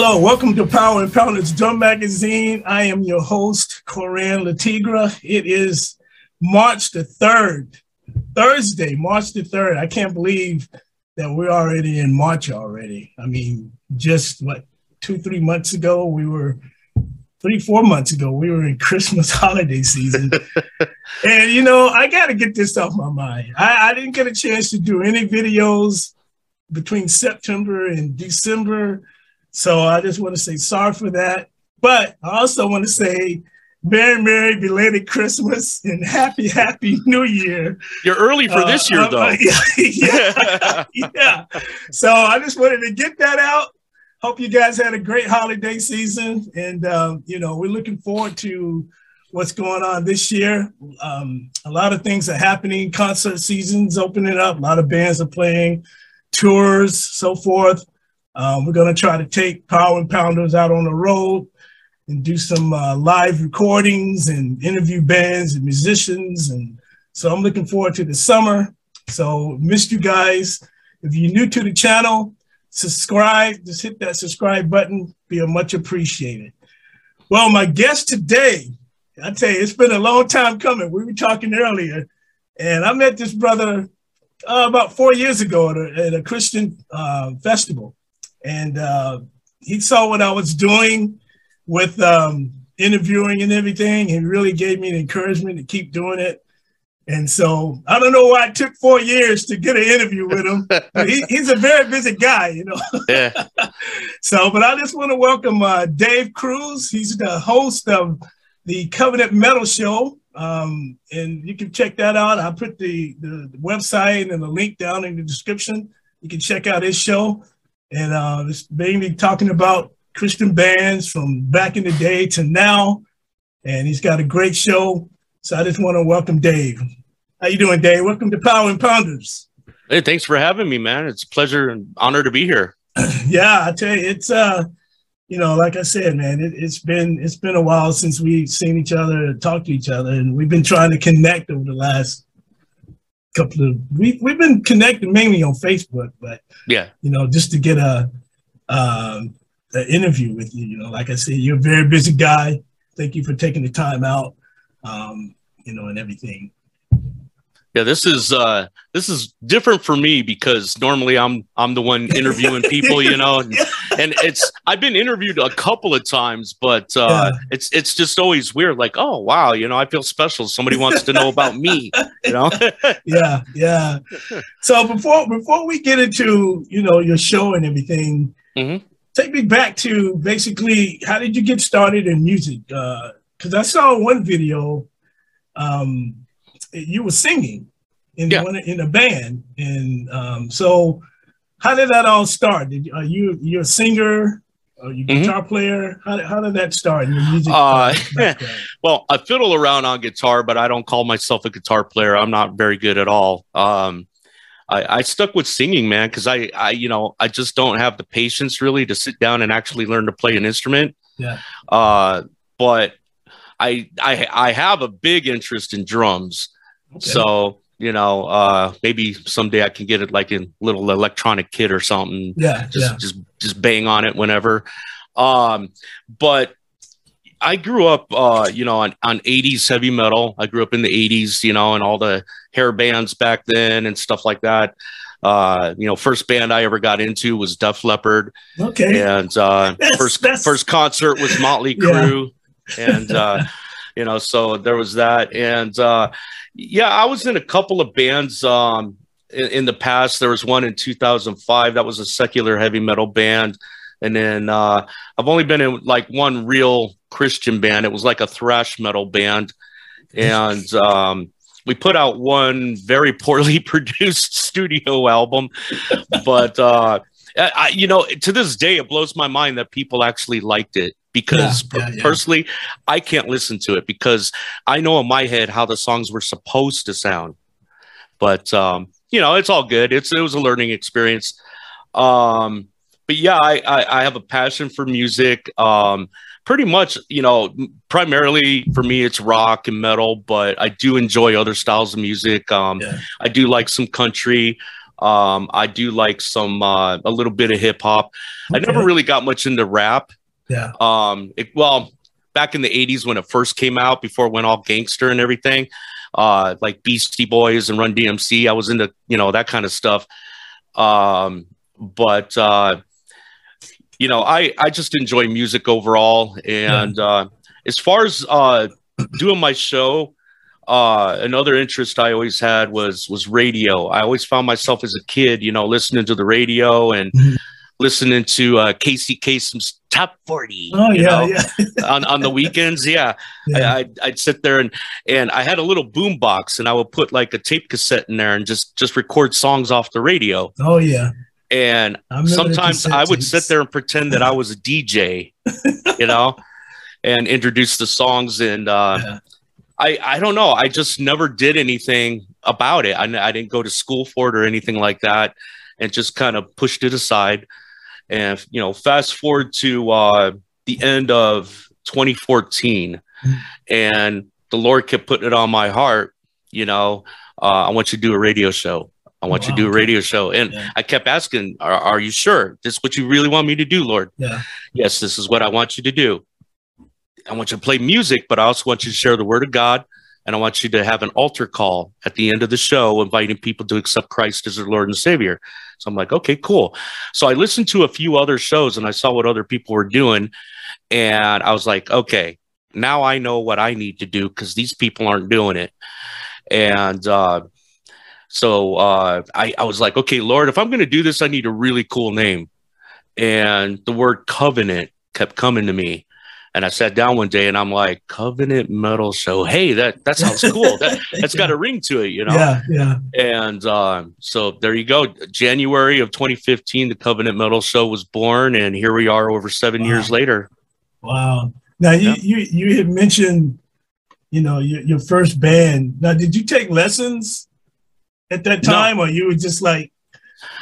Hello, welcome to Power and Pounders Drum Magazine. I am your host, Corran Latigra. It is March the 3rd, Thursday, March the 3rd. I can't believe that we're already in March already. I mean, just what, two, three months ago, we were, three, four months ago, we were in Christmas holiday season. and, you know, I got to get this off my mind. I, I didn't get a chance to do any videos between September and December so I just want to say sorry for that. But I also want to say Merry, Merry belated Christmas and Happy, Happy New Year. You're early for uh, this year, uh, though. yeah, yeah. So I just wanted to get that out. Hope you guys had a great holiday season. And, um, you know, we're looking forward to what's going on this year. Um, a lot of things are happening. Concert seasons opening up. A lot of bands are playing, tours, so forth. Um, we're going to try to take Power and Pounders out on the road and do some uh, live recordings and interview bands and musicians. And so I'm looking forward to the summer. So missed you guys. If you're new to the channel, subscribe. Just hit that subscribe button. Be much appreciated. Well, my guest today, I tell you, it's been a long time coming. We were talking earlier, and I met this brother uh, about four years ago at a, at a Christian uh, festival and uh, he saw what I was doing with um, interviewing and everything. He really gave me the encouragement to keep doing it. And so I don't know why it took four years to get an interview with him. he, he's a very busy guy, you know. Yeah. so, but I just want to welcome uh, Dave Kruse. He's the host of the Covenant Metal Show. Um, and you can check that out. I put the, the, the website and the link down in the description. You can check out his show and uh, it's mainly talking about Christian bands from back in the day to now. And he's got a great show. So I just want to welcome Dave. How you doing, Dave? Welcome to Power and Pounders. Hey, thanks for having me, man. It's a pleasure and honor to be here. yeah, I tell you, it's uh, you know, like I said, man, it, has been it's been a while since we've seen each other and talked to each other, and we've been trying to connect over the last couple of we we've been connected mainly on Facebook, but yeah, you know, just to get a um, an interview with you. You know, like I said, you're a very busy guy. Thank you for taking the time out, um, you know, and everything. Yeah, this is uh this is different for me because normally I'm I'm the one interviewing people, you know, and, and it's I've been interviewed a couple of times, but uh yeah. it's it's just always weird, like, oh wow, you know, I feel special. Somebody wants to know about me, you know. yeah, yeah. So before before we get into, you know, your show and everything, mm-hmm. take me back to basically how did you get started in music? Uh because I saw one video um you were singing in yeah. one, in a band, and um, so how did that all start? Did, are you you a singer? Are you mm-hmm. guitar player? How, how did that start? Your music uh, well, I fiddle around on guitar, but I don't call myself a guitar player. I'm not very good at all. Um, I, I, stuck with singing, man, because I, I, you know, I just don't have the patience really to sit down and actually learn to play an instrument. Yeah. Uh, but I, I, I have a big interest in drums. Okay. So you know, uh, maybe someday I can get it like in little electronic kit or something. Yeah, just yeah. just just bang on it whenever. Um, but I grew up, uh, you know, on, on 80s heavy metal. I grew up in the 80s, you know, and all the hair bands back then and stuff like that. Uh, you know, first band I ever got into was Def Leppard. Okay. And uh, that's, first that's... first concert was Motley Crue. Yeah. and uh, you know, so there was that. And uh, yeah, I was in a couple of bands um, in, in, the past. There was one in 2005 that was a secular heavy metal band. And then uh, I've only been in like one real Christian band. It was like a thrash metal band. And um, we put out one very poorly produced studio album. But, uh, I, you know, to this day, it blows my mind that people actually liked it because yeah, yeah, yeah. personally, I can't listen to it because I know in my head how the songs were supposed to sound. But um, you know, it's all good. It's it was a learning experience. Um, but yeah, I, I, I have a passion for music. Um, pretty much, you know, primarily for me, it's rock and metal, but I do enjoy other styles of music. Um, I do like some country. Um, I do like some uh, a little bit of hip hop. Okay. I never really got much into rap. Yeah. Um. It, well, back in the '80s when it first came out, before it went all gangster and everything, uh, like Beastie Boys and Run DMC, I was into you know that kind of stuff. Um. But uh, you know, I I just enjoy music overall, and yeah. uh, as far as uh, doing my show uh, another interest I always had was was radio. I always found myself as a kid, you know, listening to the radio and mm-hmm. Listening to uh, Casey Kasem's Top Forty. Oh yeah, yeah. on on the weekends, yeah, yeah. I, would I'd sit there and and I had a little boom box, and I would put like a tape cassette in there and just just record songs off the radio. Oh yeah. And sometimes I would sit there and pretend that I was a DJ, you know, and introduce the songs and. Uh, yeah I, I don't know. I just never did anything about it. I, I didn't go to school for it or anything like that, and just kind of pushed it aside. And you know, fast forward to uh, the end of 2014, and the Lord kept putting it on my heart. You know, uh, I want you to do a radio show. I want wow. you to do a radio show. And yeah. I kept asking, are, are, you sure this is what you really want me to do, Lord? Yeah. Yes, this is what I want you to do. I want you to play music, but I also want you to share the word of God. And I want you to have an altar call at the end of the show, inviting people to accept Christ as their Lord and Savior. So I'm like, okay, cool. So I listened to a few other shows and I saw what other people were doing. And I was like, okay, now I know what I need to do because these people aren't doing it. And uh, so uh, I, I was like, okay, Lord, if I'm going to do this, I need a really cool name. And the word covenant kept coming to me. And I sat down one day and I'm like, Covenant Metal Show. Hey, that that sounds cool. That that's got a ring to it, you know. Yeah, yeah. And um, so there you go. January of 2015, the Covenant Metal Show was born, and here we are over seven wow. years later. Wow. Now you, yeah. you you had mentioned, you know, your, your first band. Now, did you take lessons at that time, no. or you were just like,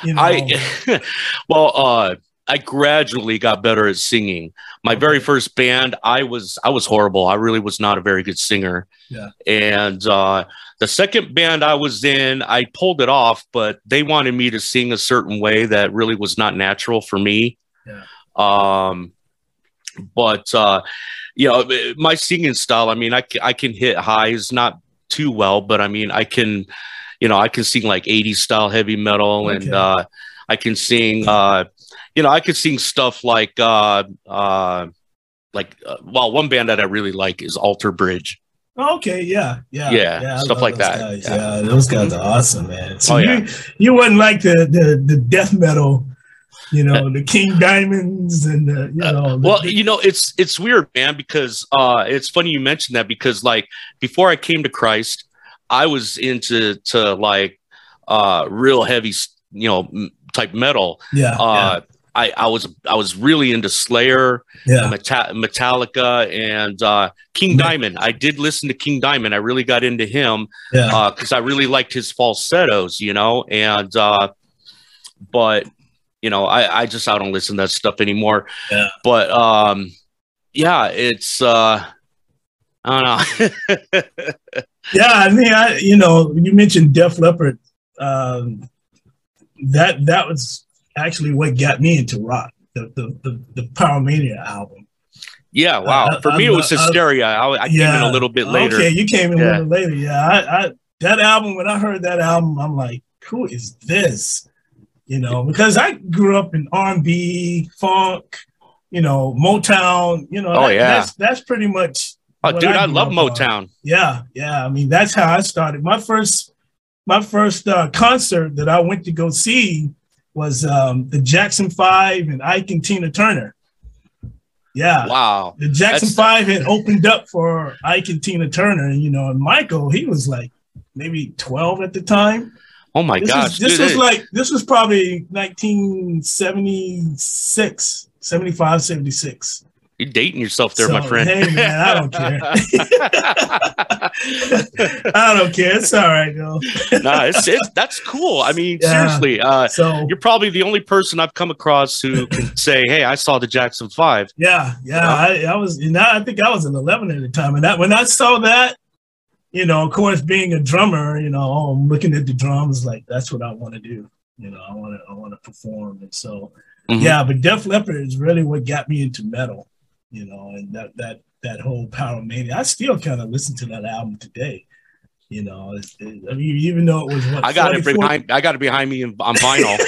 you know? I well, uh, I gradually got better at singing. My very first band, I was I was horrible. I really was not a very good singer. Yeah. And uh, the second band I was in, I pulled it off, but they wanted me to sing a certain way that really was not natural for me. Yeah. Um, but uh, you know, my singing style. I mean, I I can hit highs, not too well, but I mean, I can, you know, I can sing like 80s style heavy metal, okay. and uh, I can sing. Uh, you know, I could sing stuff like, uh, uh, like, uh, well, one band that I really like is Alter Bridge. Okay, yeah, yeah, yeah, yeah stuff like that. Yeah. yeah. those guys are awesome, man. So oh, you, yeah. you wouldn't like the, the the death metal, you know, the King Diamonds and the, you uh, know. Uh, well, you know, it's it's weird, man, because uh, it's funny you mentioned that because like before I came to Christ, I was into to like uh real heavy, you know, type metal. Yeah. Uh, yeah. I, I was I was really into Slayer, yeah. Metallica, and uh, King Diamond. I did listen to King Diamond. I really got into him because uh, I really liked his falsettos, you know. And uh, but you know, I, I just I don't listen to that stuff anymore. Yeah. But um, yeah, it's uh, I don't know. yeah, I mean, I you know, you mentioned Def Leppard. Um, that that was actually what got me into rock, the the the, the Pyromania album. Yeah, wow. Uh, For I, me, I, it was Hysteria. I, I yeah, came in a little bit later. Okay, you came in yeah. a little later. Yeah, I, that album. When I heard that album, I'm like, who is this? You know, because I grew up in R&B, funk, you know, Motown. You know, oh that, yeah, that's that's pretty much. Oh, dude, I, love Motown. Yeah, yeah. I mean, that's how I started. My first, my first uh, concert that I went to go see was um, the Jackson Five and Ike and Tina Turner. Yeah. Wow. The Jackson That's... Five had opened up for Ike and Tina Turner, and you know, and Michael, he was like maybe 12 at the time. Oh my this gosh. this was like this was probably 1976, 75, 76. You're dating yourself there, so, my friend. Hey man, I don't care. I don't care. It's all right though. nah, it's, it's that's cool. I mean, yeah. seriously, uh, so you are probably the only person I've come across who can say, "Hey, I saw the Jackson Five. Yeah, yeah. I, I, was, you know, I think I was an eleven at the time, and that when I saw that, you know, of course, being a drummer, you know, I'm looking at the drums like that's what I want to do. You know, I want to I want to perform, and so mm-hmm. yeah. But Def Leppard is really what got me into metal. You know, and that that that whole Power Pyromania. I still kind of listen to that album today. You know, it's, it, I mean, even though it was what I got it behind, I got it behind me on vinyl. okay.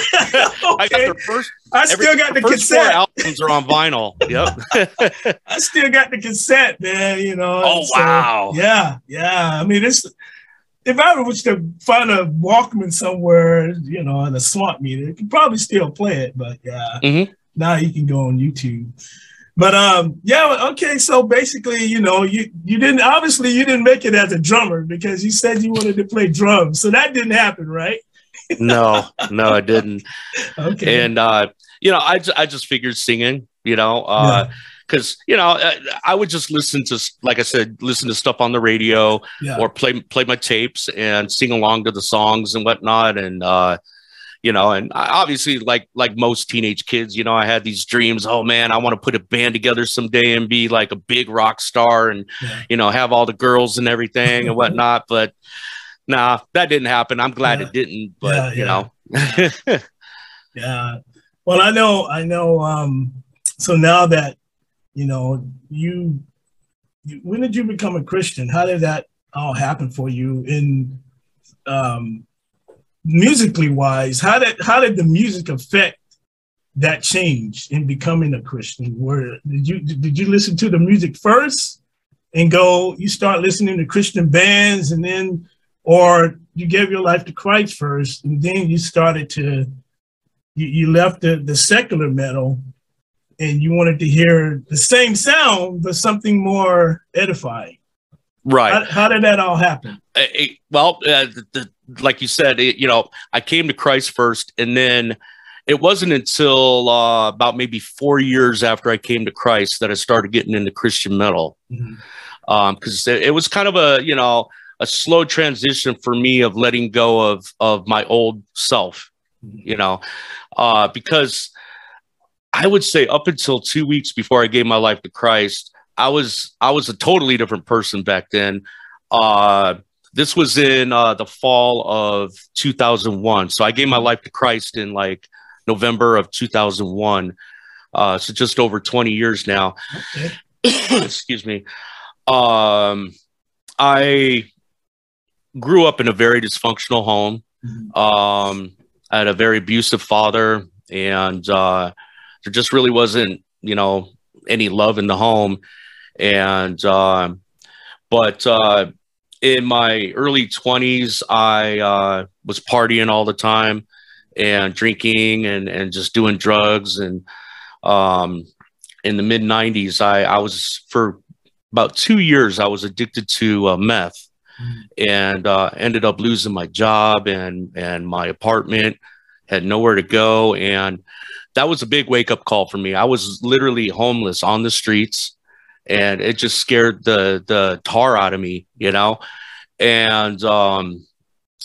I got the first. I still got the, the cassette. albums are on vinyl. Yep. I still got the cassette, man. You know. Oh so, wow. Yeah, yeah. I mean, it's if I was to find a Walkman somewhere, you know, in a swamp meter, you could probably still play it. But yeah, mm-hmm. now you can go on YouTube. But um, yeah, okay. So basically, you know, you you didn't obviously you didn't make it as a drummer because you said you wanted to play drums, so that didn't happen, right? no, no, I didn't. Okay. And uh, you know, I I just figured singing, you know, uh, yeah because you know uh, I would just listen to, like I said, listen to stuff on the radio yeah. or play play my tapes and sing along to the songs and whatnot, and uh, you know, and obviously, like like most teenage kids, you know, I had these dreams. Oh man, I want to put a band together someday and be like a big rock star, and yeah. you know, have all the girls and everything and whatnot. But nah, that didn't happen. I'm glad yeah. it didn't. But yeah, you know, yeah. Well, I know, I know. Um, so now that you know you, you, when did you become a Christian? How did that all happen for you? In um, musically wise, how did how did the music affect that change in becoming a Christian? Where did you did you listen to the music first and go? You start listening to Christian bands, and then, or you gave your life to Christ first, and then you started to you, you left the, the secular metal and you wanted to hear the same sound but something more edifying. Right. How, how did that all happen? It, well, uh, the, the, like you said, it, you know, I came to Christ first, and then it wasn't until uh, about maybe four years after I came to Christ that I started getting into Christian metal. Because mm-hmm. um, it, it was kind of a, you know, a slow transition for me of letting go of of my old self, mm-hmm. you know, uh, because I would say up until two weeks before I gave my life to Christ, I was I was a totally different person back then. Uh, this was in uh, the fall of 2001. So I gave my life to Christ in like November of 2001. Uh, so just over 20 years now. Okay. Excuse me. Um, I grew up in a very dysfunctional home. Mm-hmm. Um, I had a very abusive father, and uh, there just really wasn't, you know, any love in the home. And, uh, but uh, in my early 20s, I uh, was partying all the time and drinking and, and just doing drugs. And um, in the mid 90s, I, I was for about two years, I was addicted to uh, meth and uh, ended up losing my job and, and my apartment, had nowhere to go. And that was a big wake up call for me. I was literally homeless on the streets and it just scared the the tar out of me, you know. And um,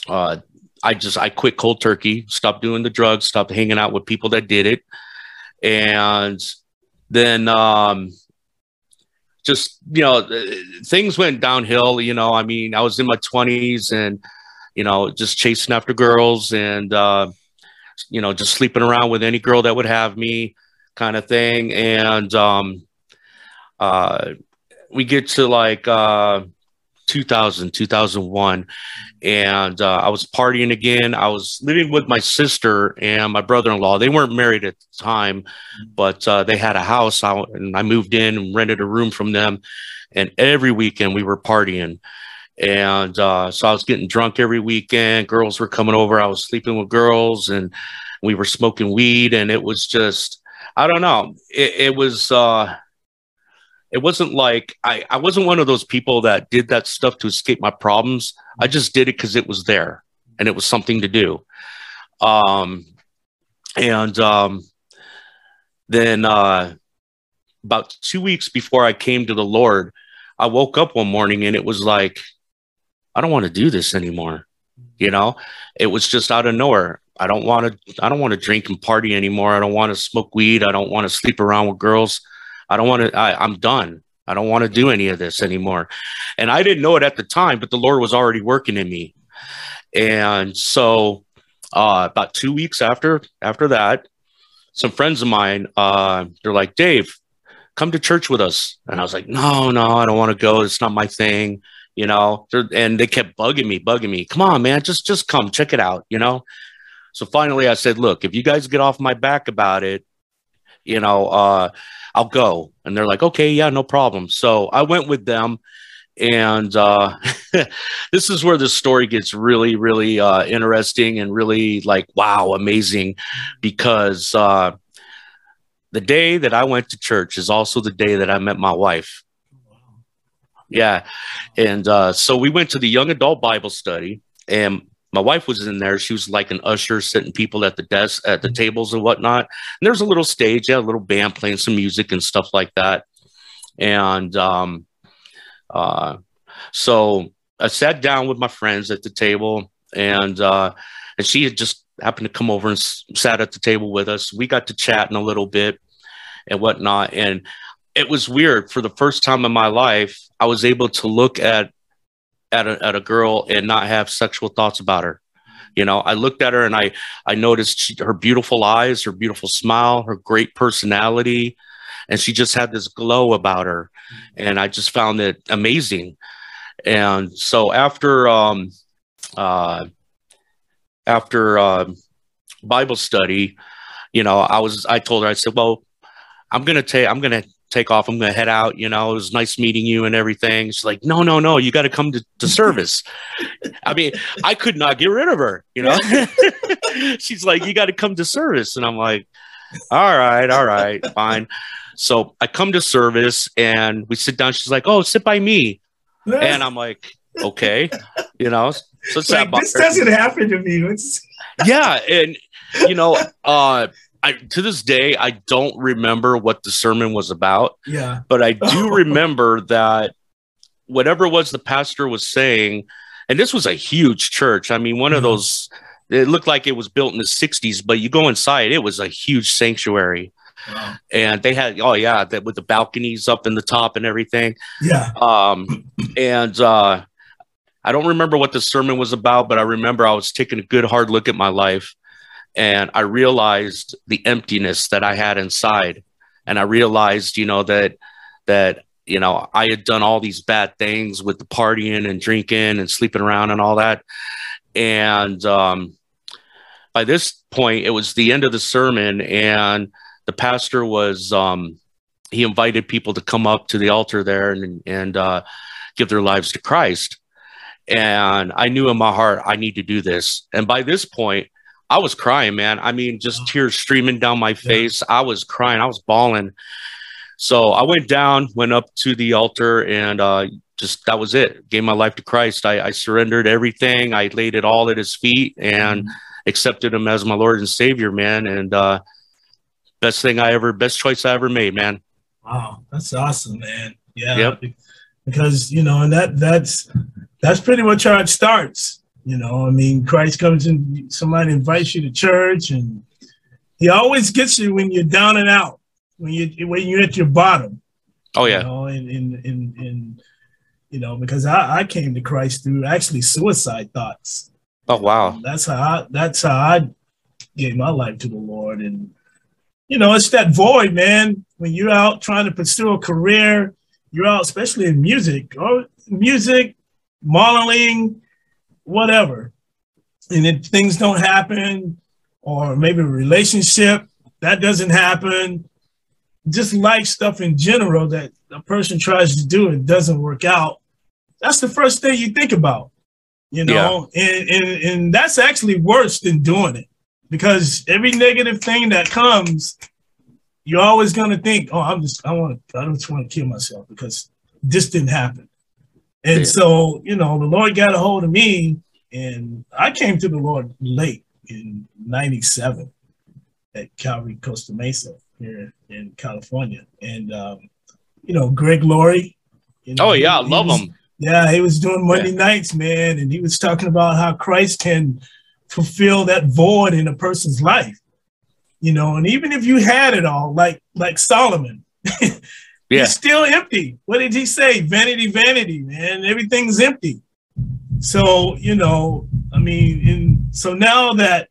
uh, I just I quit cold turkey, stopped doing the drugs, stopped hanging out with people that did it, and then um, just you know things went downhill. You know, I mean, I was in my twenties and you know just chasing after girls and uh, you know just sleeping around with any girl that would have me, kind of thing, and um, uh, we get to like uh, 2000, 2001, and uh, I was partying again. I was living with my sister and my brother-in-law. They weren't married at the time, but uh, they had a house, out, and I moved in and rented a room from them. And every weekend we were partying, and uh, so I was getting drunk every weekend. Girls were coming over. I was sleeping with girls, and we were smoking weed, and it was just I don't know. It, it was. Uh, it wasn't like I, I wasn't one of those people that did that stuff to escape my problems. I just did it because it was there and it was something to do. Um, and um, then uh, about two weeks before I came to the Lord, I woke up one morning and it was like, I don't want to do this anymore. You know, it was just out of nowhere. I don't want to. I don't want to drink and party anymore. I don't want to smoke weed. I don't want to sleep around with girls. I don't want to, I'm done. I don't want to do any of this anymore. And I didn't know it at the time, but the Lord was already working in me. And so uh, about two weeks after after that, some friends of mine, uh, they're like, Dave, come to church with us. And I was like, no, no, I don't want to go. It's not my thing, you know. And they kept bugging me, bugging me. Come on, man, just just come check it out, you know. So finally, I said, look, if you guys get off my back about it, you know, uh, I'll go. And they're like, okay, yeah, no problem. So I went with them. And uh, this is where the story gets really, really uh, interesting and really like, wow, amazing. Because uh, the day that I went to church is also the day that I met my wife. Yeah. And uh, so we went to the young adult Bible study. And my wife was in there. She was like an usher, sitting people at the desk, at the tables and whatnot. And there's a little stage, yeah, a little band playing some music and stuff like that. And um, uh, so I sat down with my friends at the table, and uh, and she had just happened to come over and s- sat at the table with us. We got to chatting a little bit and whatnot, and it was weird. For the first time in my life, I was able to look at at a, at a girl and not have sexual thoughts about her. You know, I looked at her and I I noticed she, her beautiful eyes, her beautiful smile, her great personality, and she just had this glow about her, and I just found it amazing. And so after um, uh, after uh, Bible study, you know, I was I told her I said, well, I'm gonna take I'm gonna take off. I'm going to head out. You know, it was nice meeting you and everything. She's like, no, no, no, you got to come to, to service. I mean, I could not get rid of her, you know? She's like, you got to come to service. And I'm like, all right, all right, fine. So I come to service and we sit down. She's like, oh, sit by me. And I'm like, okay, you know, so like, this doesn't happen to me. It's- yeah. And, you know, uh, I, to this day, I don't remember what the sermon was about. Yeah. But I do remember that whatever it was the pastor was saying, and this was a huge church. I mean, one mm-hmm. of those, it looked like it was built in the 60s, but you go inside, it was a huge sanctuary. Wow. And they had, oh, yeah, that with the balconies up in the top and everything. Yeah. Um, and, uh, I don't remember what the sermon was about, but I remember I was taking a good hard look at my life and I realized the emptiness that I had inside. And I realized, you know, that that you know I had done all these bad things with the partying and drinking and sleeping around and all that. And um, by this point, it was the end of the sermon, and the pastor was um, he invited people to come up to the altar there and and uh, give their lives to Christ. And I knew in my heart I need to do this. And by this point, I was crying, man. I mean, just tears streaming down my face. Yeah. I was crying. I was bawling. So I went down, went up to the altar, and uh, just that was it. Gave my life to Christ. I, I, surrendered everything. I laid it all at His feet and mm-hmm. accepted Him as my Lord and Savior, man. And uh, best thing I ever, best choice I ever made, man. Wow, that's awesome, man. Yeah. Yep. Because you know, and that that's that's pretty much how it starts. You know, I mean, Christ comes and somebody invites you to church, and He always gets you when you're down and out, when you when you're at your bottom. Oh yeah. You know, and in in in you know, because I, I came to Christ through actually suicide thoughts. Oh wow. That's how I that's how I gave my life to the Lord. And you know, it's that void, man. When you're out trying to pursue a career, you're out, especially in music or music, modeling, whatever. And if things don't happen, or maybe a relationship that doesn't happen, just life stuff in general that a person tries to do and doesn't work out, that's the first thing you think about, you know, yeah. and, and, and that's actually worse than doing it because every negative thing that comes, you're always going to think, oh, I'm just, I want to, I just want to kill myself because this didn't happen. And yeah. so, you know, the Lord got a hold of me, and I came to the Lord late in 97 at Calvary Costa Mesa here in California. And, um, you know, Greg Laurie. You know, oh, yeah, I love was, him. Yeah, he was doing Monday yeah. nights, man. And he was talking about how Christ can fulfill that void in a person's life. You know, and even if you had it all, like like Solomon, yeah. He's still empty. What did he say? Vanity, vanity, man. Everything's empty. So, you know, I mean, in, so now that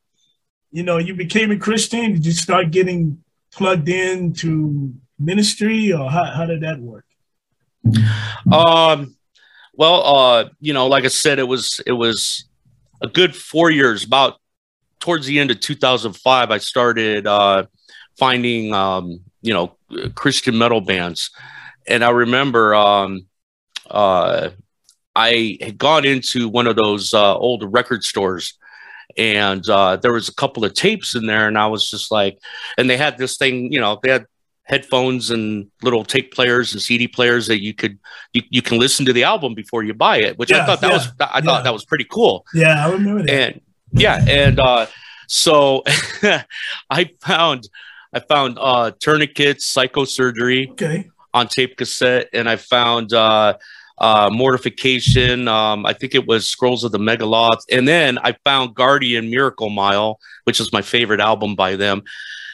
you know, you became a Christian? Did you start getting plugged in to ministry, or how, how did that work? Um, well, uh, you know, like I said, it was it was a good four years. About towards the end of 2005, I started uh, finding um, you know Christian metal bands, and I remember um, uh, I had gone into one of those uh, old record stores and uh, there was a couple of tapes in there and i was just like and they had this thing you know they had headphones and little tape players and cd players that you could you, you can listen to the album before you buy it which yeah, i thought that yeah, was i thought yeah. that was pretty cool. Yeah i remember that. And yeah and uh, so i found i found uh Tourniquet's psychosurgery okay on tape cassette and i found uh uh, Mortification. Um, I think it was Scrolls of the Megilloth. And then I found Guardian Miracle Mile, which is my favorite album by them.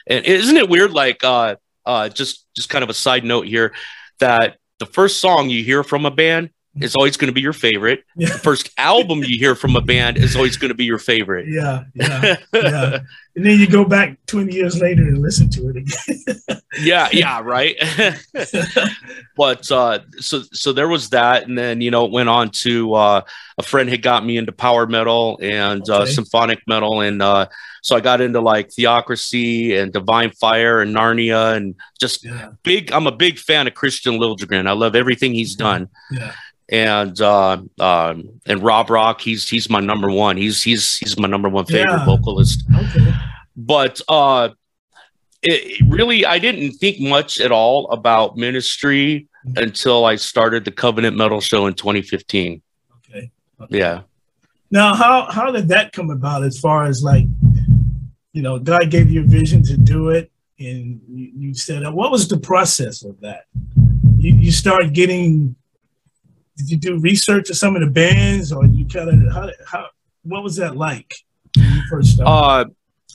And isn't it weird? Like, uh, uh, just just kind of a side note here, that the first song you hear from a band is always going to be your favorite. Yeah. The first album you hear from a band is always going to be your favorite. Yeah, yeah, yeah. and then you go back 20 years later and listen to it again. yeah, yeah, right. but uh, so so there was that, and then you know it went on to uh, a friend had got me into power metal and uh, okay. uh, symphonic metal, and uh, so I got into like Theocracy and Divine Fire and Narnia, and just yeah. big. I'm a big fan of Christian Liljegren. I love everything he's done. Yeah and uh, um, and Rob Rock. He's he's my number one. He's he's he's my number one favorite yeah. vocalist. Okay. But uh, it, really, I didn't think much at all about ministry mm-hmm. until I started the Covenant Metal Show in 2015. Okay. okay. Yeah. Now, how how did that come about? As far as like, you know, God gave you a vision to do it, and you, you said, what was the process of that? You, you start getting did you do research of some of the bands, or you kind of how, how what was that like first started? Uh,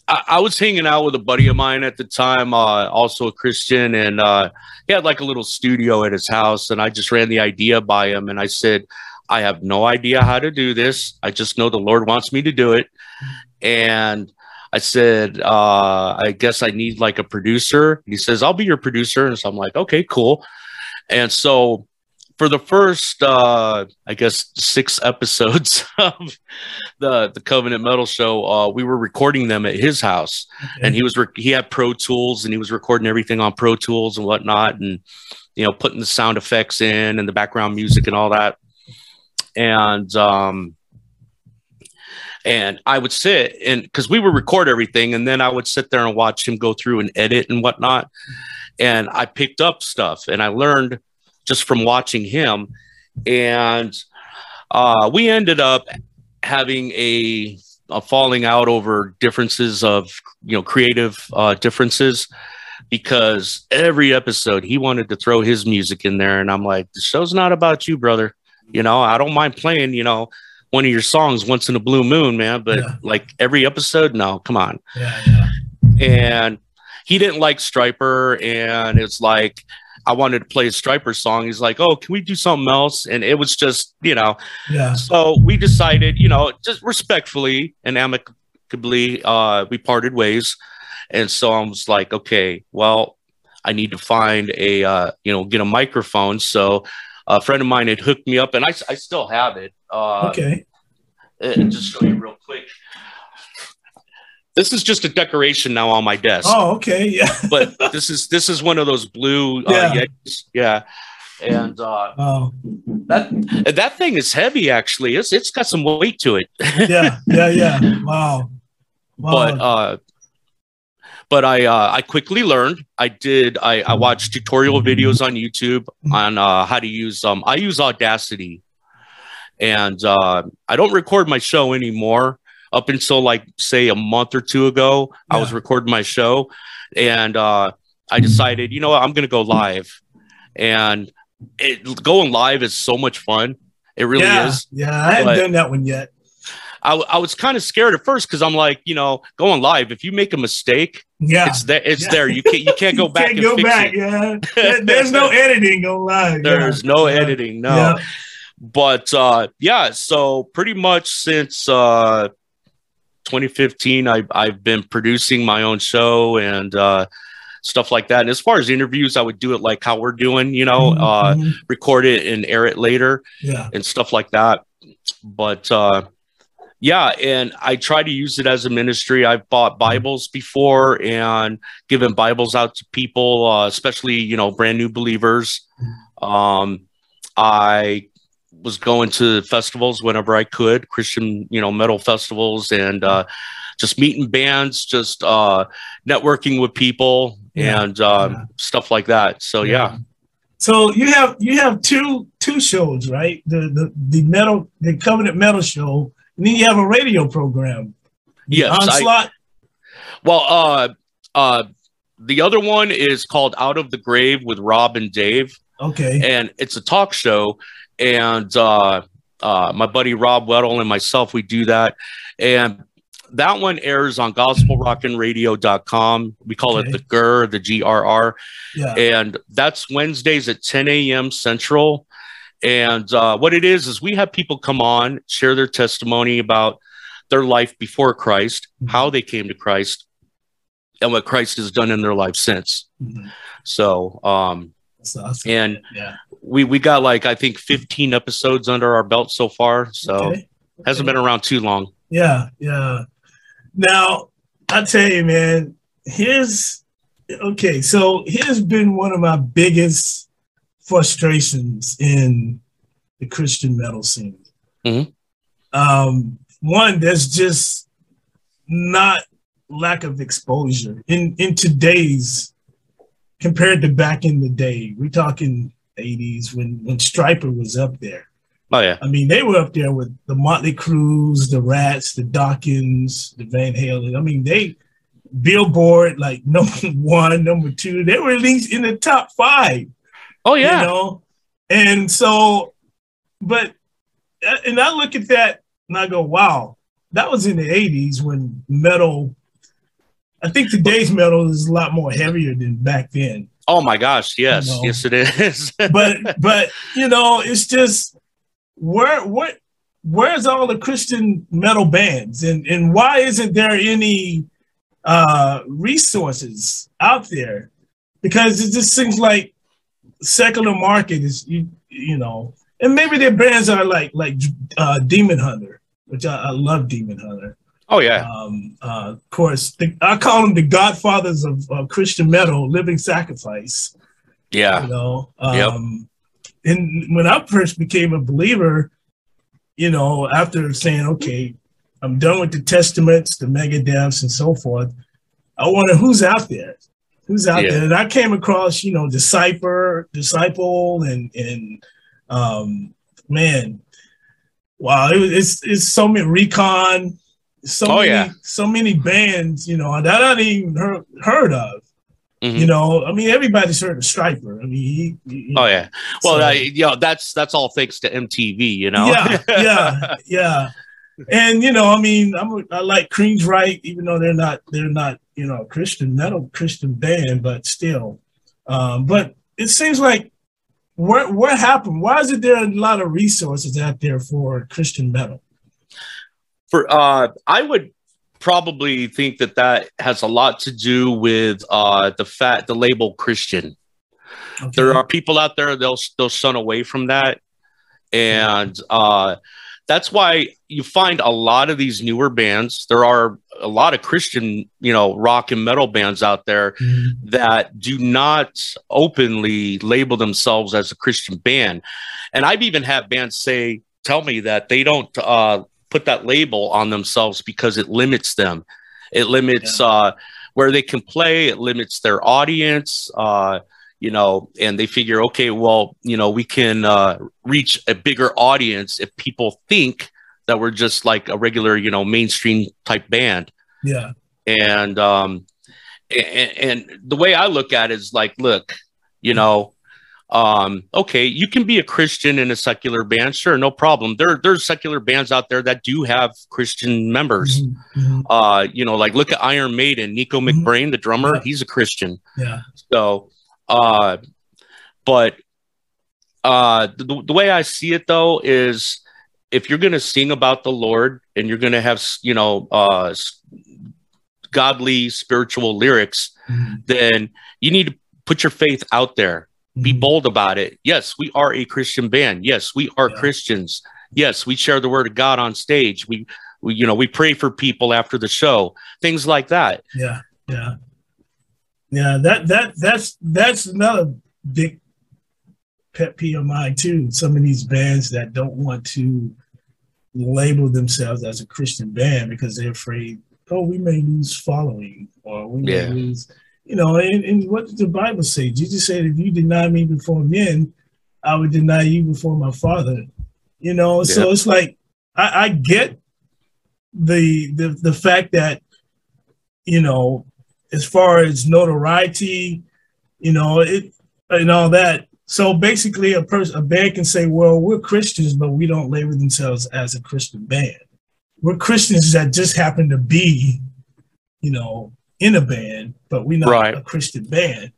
I, I, was hanging out with a buddy of mine at the time, uh, also a Christian, and uh, he had like a little studio at his house, and I just ran the idea by him, and I said, I have no idea how to do this. I just know the Lord wants me to do it, and I said, uh, I guess I need like a producer. He says, I'll be your producer. And so I'm like, okay, cool. And so for the first uh i guess six episodes of the the covenant metal show uh we were recording them at his house okay. and he was re- he had pro tools and he was recording everything on pro tools and whatnot and you know putting the sound effects in and the background music and all that and um and I would sit and because we would record everything, and then I would sit there and watch him go through and edit and whatnot. And I picked up stuff and I learned just from watching him. And uh, we ended up having a, a, falling out over differences of you know creative uh, differences because every episode he wanted to throw his music in there, and I'm like, the show's not about you, brother. You know, I don't mind playing. You know. One of your songs once in a blue moon, man, but yeah. like every episode, no, come on. Yeah, yeah. And he didn't like Stryper, and it's like I wanted to play a Stryper song. He's like, "Oh, can we do something else?" And it was just, you know, yeah. So we decided, you know, just respectfully and amicably, uh, we parted ways. And so I was like, okay, well, I need to find a, uh, you know, get a microphone. So a friend of mine had hooked me up, and I, I still have it. Uh, okay. And just show you real quick. This is just a decoration now on my desk. Oh, okay, yeah. but this is this is one of those blue. Uh, yeah. yeah. And uh, oh. that that thing is heavy. Actually, it's it's got some weight to it. yeah, yeah, yeah. Wow. wow. But uh, but I uh, I quickly learned. I did. I, I watched tutorial videos on YouTube on uh, how to use. Um, I use Audacity, and uh, I don't record my show anymore up until like say a month or two ago, yeah. I was recording my show and uh, I decided, you know what, I'm going to go live. And it, going live is so much fun. It really yeah, is. Yeah, I haven't done that one yet. I, I was kind of scared at first because I'm like, you know, going live. If you make a mistake, yeah, it's there. It's yeah. there. You can't. You can't go back. can't go back. It. Yeah, there's no editing on live. There's yeah. no editing. No. But uh, yeah, so pretty much since uh, 2015, I, I've been producing my own show and uh, stuff like that. And as far as interviews, I would do it like how we're doing, you know, mm-hmm. uh, mm-hmm. record it and air it later yeah. and stuff like that. But uh, yeah, and I try to use it as a ministry. I've bought mm-hmm. Bibles before and given Bibles out to people, uh, especially, you know, brand new believers. Mm-hmm. Um, I was going to festivals whenever I could, Christian, you know, metal festivals and uh, just meeting bands, just uh, networking with people yeah. and uh, yeah. stuff like that. So yeah. So you have you have two two shows, right? The the the metal the Covenant Metal Show, and then you have a radio program. Yes, Onslaught. I, well, uh, uh, the other one is called Out of the Grave with Rob and Dave. Okay, and it's a talk show, and uh, uh, my buddy Rob Weddle and myself we do that, and that one airs on gospelrockinradio.com. We call okay. it the GUR, the GRR. Yeah. And that's Wednesdays at 10 a.m. Central. And uh, what it is, is we have people come on, share their testimony about their life before Christ, mm-hmm. how they came to Christ, and what Christ has done in their life since. Mm-hmm. So, um, awesome. and yeah. we, we got like, I think 15 episodes under our belt so far. So, okay. Okay. hasn't been around too long. Yeah. Yeah. Now, I tell you, man, here's okay. So here's been one of my biggest frustrations in the Christian metal scene. Mm-hmm. Um, one, there's just not lack of exposure in in today's compared to back in the day. We're talking 80s when when Stryper was up there. Oh yeah. I mean, they were up there with the Motley Crues, the Ratts, the Dokkens, the Van Halen. I mean, they Billboard like number one, number two. They were at least in the top five. Oh yeah. You know, and so, but uh, and I look at that and I go, wow, that was in the '80s when metal. I think today's metal is a lot more heavier than back then. Oh my gosh, yes, you know? yes, it is. but but you know, it's just where what where's all the Christian metal bands and and why isn't there any uh resources out there? Because it just seems like secular market is you you know, and maybe their bands are like like uh, Demon Hunter, which I, I love Demon Hunter. Oh yeah. Um, uh, of course, the, I call them the godfathers of uh, Christian metal, Living Sacrifice. Yeah. You know. Um, yep and when I first became a believer, you know, after saying, okay, I'm done with the testaments, the Megadeths, and so forth, I wonder who's out there. Who's out yeah. there? And I came across, you know, Disciple, Disciple, and and um, man, wow, it, it's it's so many Recon, so oh, many yeah. so many bands, you know, that I hadn't even heard, heard of. Mm-hmm. You know, I mean, everybody's heard of Stryper. I mean, he, he, oh yeah. Well, so, you know, that's that's all thanks to MTV. You know. Yeah, yeah, yeah. And you know, I mean, I'm I like Queensryche, even though they're not they're not you know Christian metal Christian band, but still. Um, but it seems like what what happened? Why is it there a lot of resources out there for Christian metal? For uh, I would probably think that that has a lot to do with uh, the fact the label Christian. Okay. There are people out there they'll they'll shun away from that, and uh, that's why you find a lot of these newer bands. There are a lot of Christian, you know, rock and metal bands out there mm-hmm. that do not openly label themselves as a Christian band, and I've even had bands say tell me that they don't uh, put that label on themselves because it limits them. It limits yeah. uh, where they can play. It limits their audience. Uh, you know, and they figure, okay, well, you know, we can uh, reach a bigger audience if people think that we're just like a regular, you know, mainstream type band. Yeah. And um, and, and the way I look at it is like, look, you know, um, okay, you can be a Christian in a secular band, sure, no problem. There, there's secular bands out there that do have Christian members. Mm-hmm. mm-hmm. Uh, you know, like look at Iron Maiden, Nicko mm-hmm. McBrain, the drummer, yeah. he's a Christian. Yeah. So, uh, but uh, the, the way I see it though is if you're going to sing about the Lord and you're going to have, you know, uh, godly spiritual lyrics, mm-hmm. then you need to put your faith out there. Mm-hmm. Be bold about it. Yes, we are a Christian band. Yes, we are yeah. Christians. Yes, we share the word of God on stage. We, we, you know, we pray for people after the show. Things like that. Yeah, yeah, yeah. That that that's that's another big pet peeve of mine too. Some of these bands that don't want to label themselves as a Christian band because they're afraid, oh, we may lose following or we may yeah. lose, you know, and, and what does the Bible say? Jesus said, if you deny me before men, I would deny you before my father. You know, yeah. so it's like I, I get the the the fact that, you know, as far as notoriety, you know, it and all that, so basically, a person, a band can say, "Well, we're Christians, but we don't label themselves as a Christian band. We're Christians that just happen to be, you know, in a band, but we're not right. a Christian band."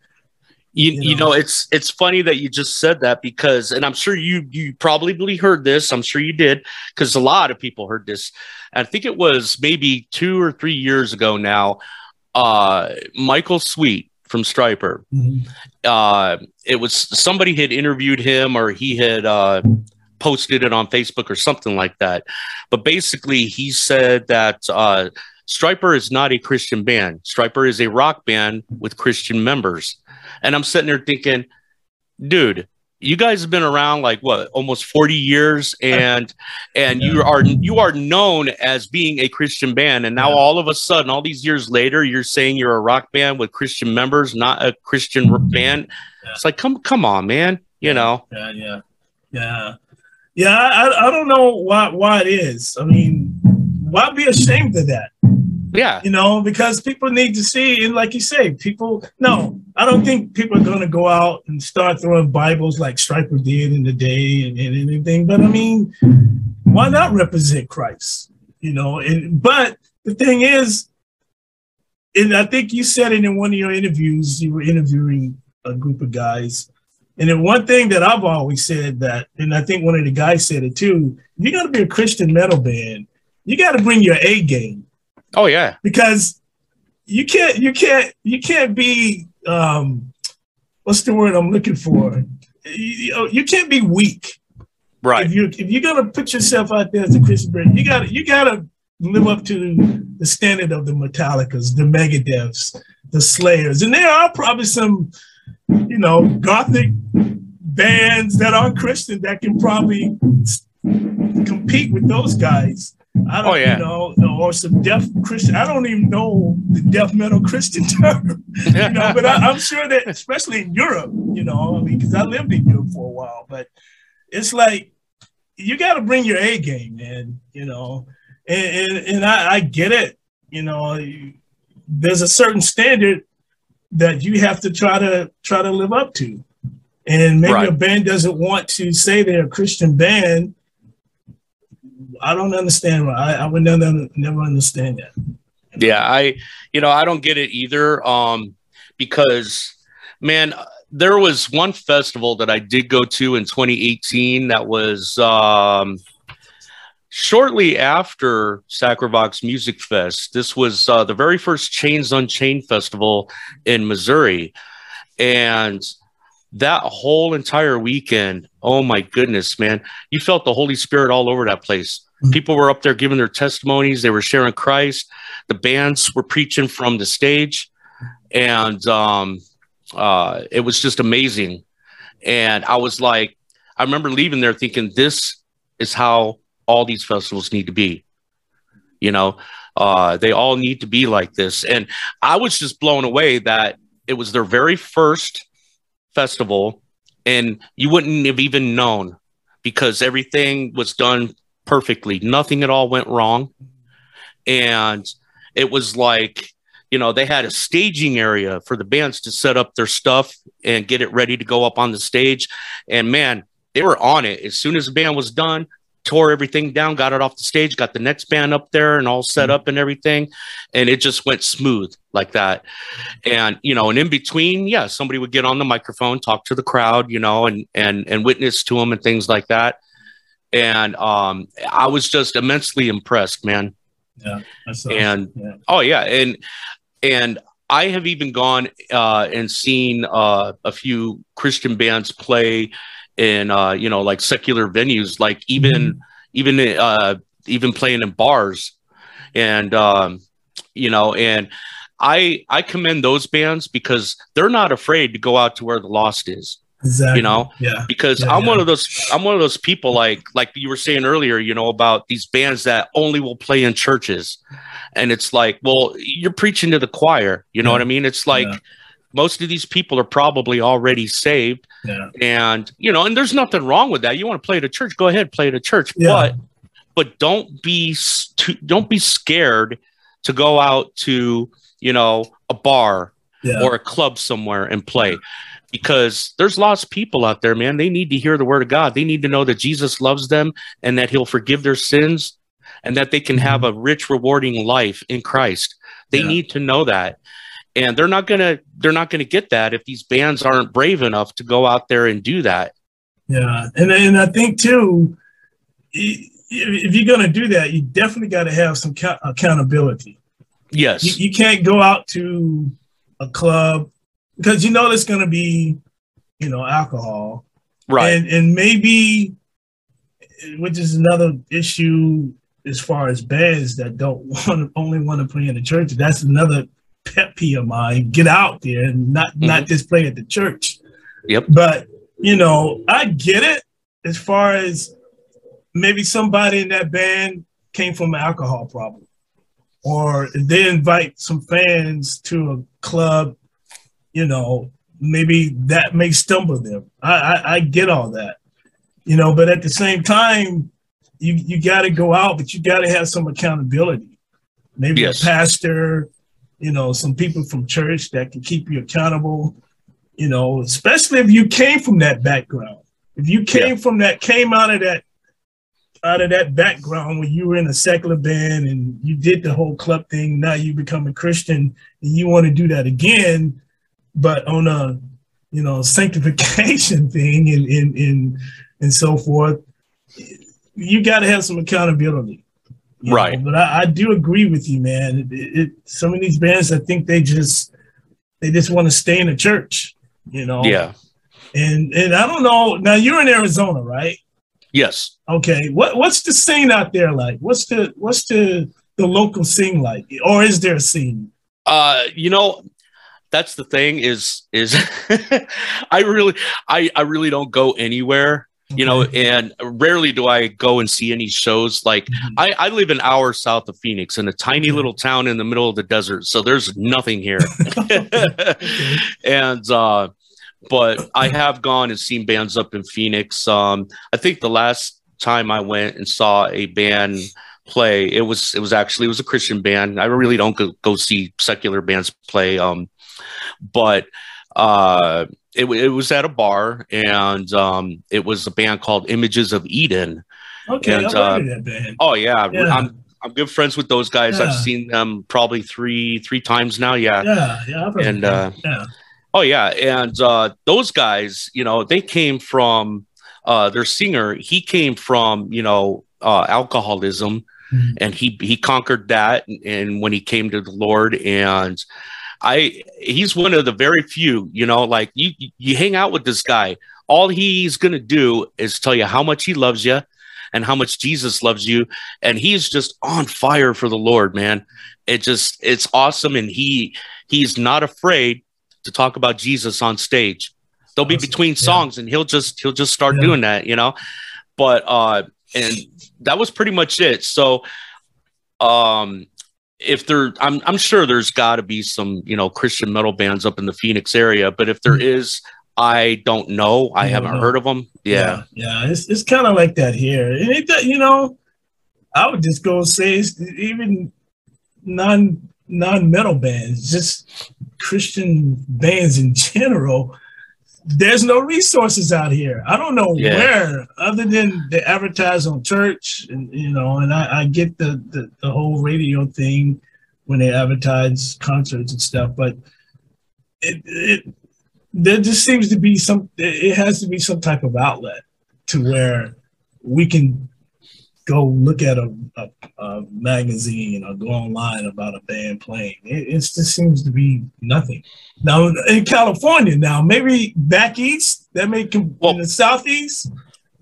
You, you know? you know it's it's funny that you just said that because and i'm sure you you probably heard this i'm sure you did because a lot of people heard this i think it was maybe two or three years ago now uh michael sweet from Stryper. Mm-hmm. Uh, it was somebody had interviewed him or he had uh, posted it on Facebook or something like that. But basically, he said that Stryper is not a Christian band. Stryper is a rock band with Christian members. And I'm sitting there thinking, dude, you guys have been around like what almost 40 years? And and you are you are known as being a christian band. And now yeah. all of a sudden all these years later you're saying you're a rock band with christian members not a christian band yeah. it's like come come on man you know? Yeah yeah. Yeah. Yeah i, I don't know why why it is. I mean why be ashamed of that yeah. You know, because people need to see, and like you say, people, no, I don't think people are going to go out and start throwing Bibles like Stryper did in the day and, and anything. But I mean, why not represent Christ? You know, and but the thing is, and I think you said it in one of your interviews, you were interviewing a group of guys. And then one thing that I've always said that, and I think one of the guys said it too, you're going to be a Christian metal band, you got to bring your A game. Oh yeah. Because you can't you can't you can't be um what's the word I'm looking for? You, you can't be weak. Right. If you if you're gonna put yourself out there as a Christian brand, you gotta you gotta live up to the standard of the Metallicas, the Megadeths, the Slayers. And there are probably some, you know, gothic bands that are Christian that can probably compete with those guys. I oh, don't oh, yeah. know, or some deaf Christian. I don't even know the deaf metal Christian term, you know. but I, am sure that, especially in Europe, you know, I mean, because I lived in Europe for a while. But it's like you got to bring your A game, man. You know, and and, and I, I get it. You know, there's a certain standard that you have to try to try to live up to, and maybe right. a band doesn't want to say they're a Christian band I don't understand. I, I would never never understand that. Yeah, I you know I don't get it either. Um, because man, there was one festival that I did go to in 2018 that was um shortly after Sacravox Music Fest. This was uh, the very first Chains Unchained festival in Missouri, and that whole entire weekend, oh my goodness, man, you felt the Holy Spirit all over that place. Mm-hmm. People were up there giving their testimonies. They were sharing Christ. The bands were preaching from the stage, and um, uh, it was just amazing. And I was like, I remember leaving there thinking, this is how all these festivals need to be. You know, uh, they all need to be like this. And I was just blown away that it was their very first festival, and you wouldn't have even known because everything was done perfectly. Nothing at all went wrong. And it was like, you know, they had a staging area for the bands to set up their stuff and get it ready to go up on the stage. And man, they were on it. As soon as the band was done, tore everything down, got it off the stage, got the next band up there and all set up and everything. And it just went smooth like that. And, you know, and in between, yeah, somebody would get on the microphone, talk to the crowd, you know, and, and, and witness to them and things like that and um, I was just immensely impressed, man. Yeah, and yeah. oh yeah, and and I have even gone uh, and seen uh, a few Christian bands play in uh, you know like secular venues, like even mm-hmm. even uh, even playing in bars, and um, you know, and I I commend those bands because they're not afraid to go out to where the lost is. Exactly. You know, yeah. Because yeah, I'm yeah. one of those. I'm one of those people like like you were saying earlier. You know about these bands that only will play in churches, and it's like, well, you're preaching to the choir. You know yeah. what I mean? It's like most of these people are probably already saved, and you know, and there's nothing wrong with that. You want to play at a church? Go ahead, play at a church, but but don't be don't be scared to go out to you know a bar or a club somewhere and play because there's lost people out there, man. They need to hear the word of God. They need to know that Jesus loves them and that he'll forgive their sins and that they can have mm-hmm. a rich, rewarding life in Christ. They yeah. need to know that. And they're not gonna they're not gonna get that if these bands aren't brave enough to go out there and do that. Yeah, and and I think too, if you're gonna do that, you definitely got to have some accountability. Yes, you, you can't go out to a club because you know there's going to be, you know, alcohol, right? And and maybe, which is another issue as far as bands that don't want only want to play in the church. That's another pet peeve of mine. Get out there and not mm-hmm. not just play at the church. Yep. But you know, I get it as far as maybe somebody in that band came from an alcohol problem, or they invite some fans to a club you know, maybe that may stumble them. I, I, I get all that, you know, but at the same time, you, you got to go out, but you got to have some accountability. Maybe yes. a pastor, you know, some people from church that can keep you accountable, you know, especially if you came from that background. If you came yeah. from that, came out of that, out of that background when you were in a secular band and you did the whole club thing, now you become a Christian and you want to do that again, but on a you know sanctification thing and and and, and so forth, you got to have some accountability. Right. Know? But I, I, do agree with you, man. It, it, some of these bands, I think they just they just want to stay in the church. You know. Yeah. And and I don't know. Now you're in Arizona, right? Yes. Okay. What what's the scene out there like? What's the what's the the local scene like, or is there a scene? Uh, you know, that's the thing is is I really I I really don't go anywhere you know and rarely do i go and see any shows. Like mm-hmm. I, I live an hour south of phoenix in a tiny little town in the middle of the desert so there's nothing here. And uh but i have gone and seen bands up in phoenix. Um i think the last time i went and saw a band play it was it was actually it was a christian band. I really don't go, go see secular bands play um but uh, it, it was at a bar, and um, it was a band called Images of Eden. Okay, and, uh, that band. Oh yeah, yeah, I'm I'm good friends with those guys. Yeah. I've seen them probably three three times now. Yeah, yeah, yeah. And uh, yeah. oh yeah, and uh, those guys, you know, they came from uh, their singer. He came from you know uh, alcoholism. Mm-hmm. And he he conquered that, and when he came to the Lord, and I he's one of the very few, you know, like you you hang out with this guy, all he's going to do is tell you how much he loves you and how much Jesus loves you and he's just on fire for the Lord, man. It just it's awesome and he he's not afraid to talk about Jesus on stage. They'll be between songs yeah. and he'll just he'll just start yeah. doing that, you know. But uh and that was pretty much it. So um if there I'm I'm sure there's got to be some, you know, Christian metal bands up in the Phoenix area, but if there hmm. I don't know. I, I haven't know. heard of them. Yeah. Yeah, yeah it's it's kind of like that here. And it you know, I would just go say even non non metal bands, just Christian bands in general there's no resources out here. I don't know yeah. where other than they advertise on church and you know, and I, I get the, the, the whole radio thing when they advertise concerts and stuff, but it it there just seems to be some it has to be some type of outlet to where we can go look at a, a, a, magazine or go online about a band playing. It, it, just seems to be nothing. Now in California, now maybe back east, that may com- well, in the southeast,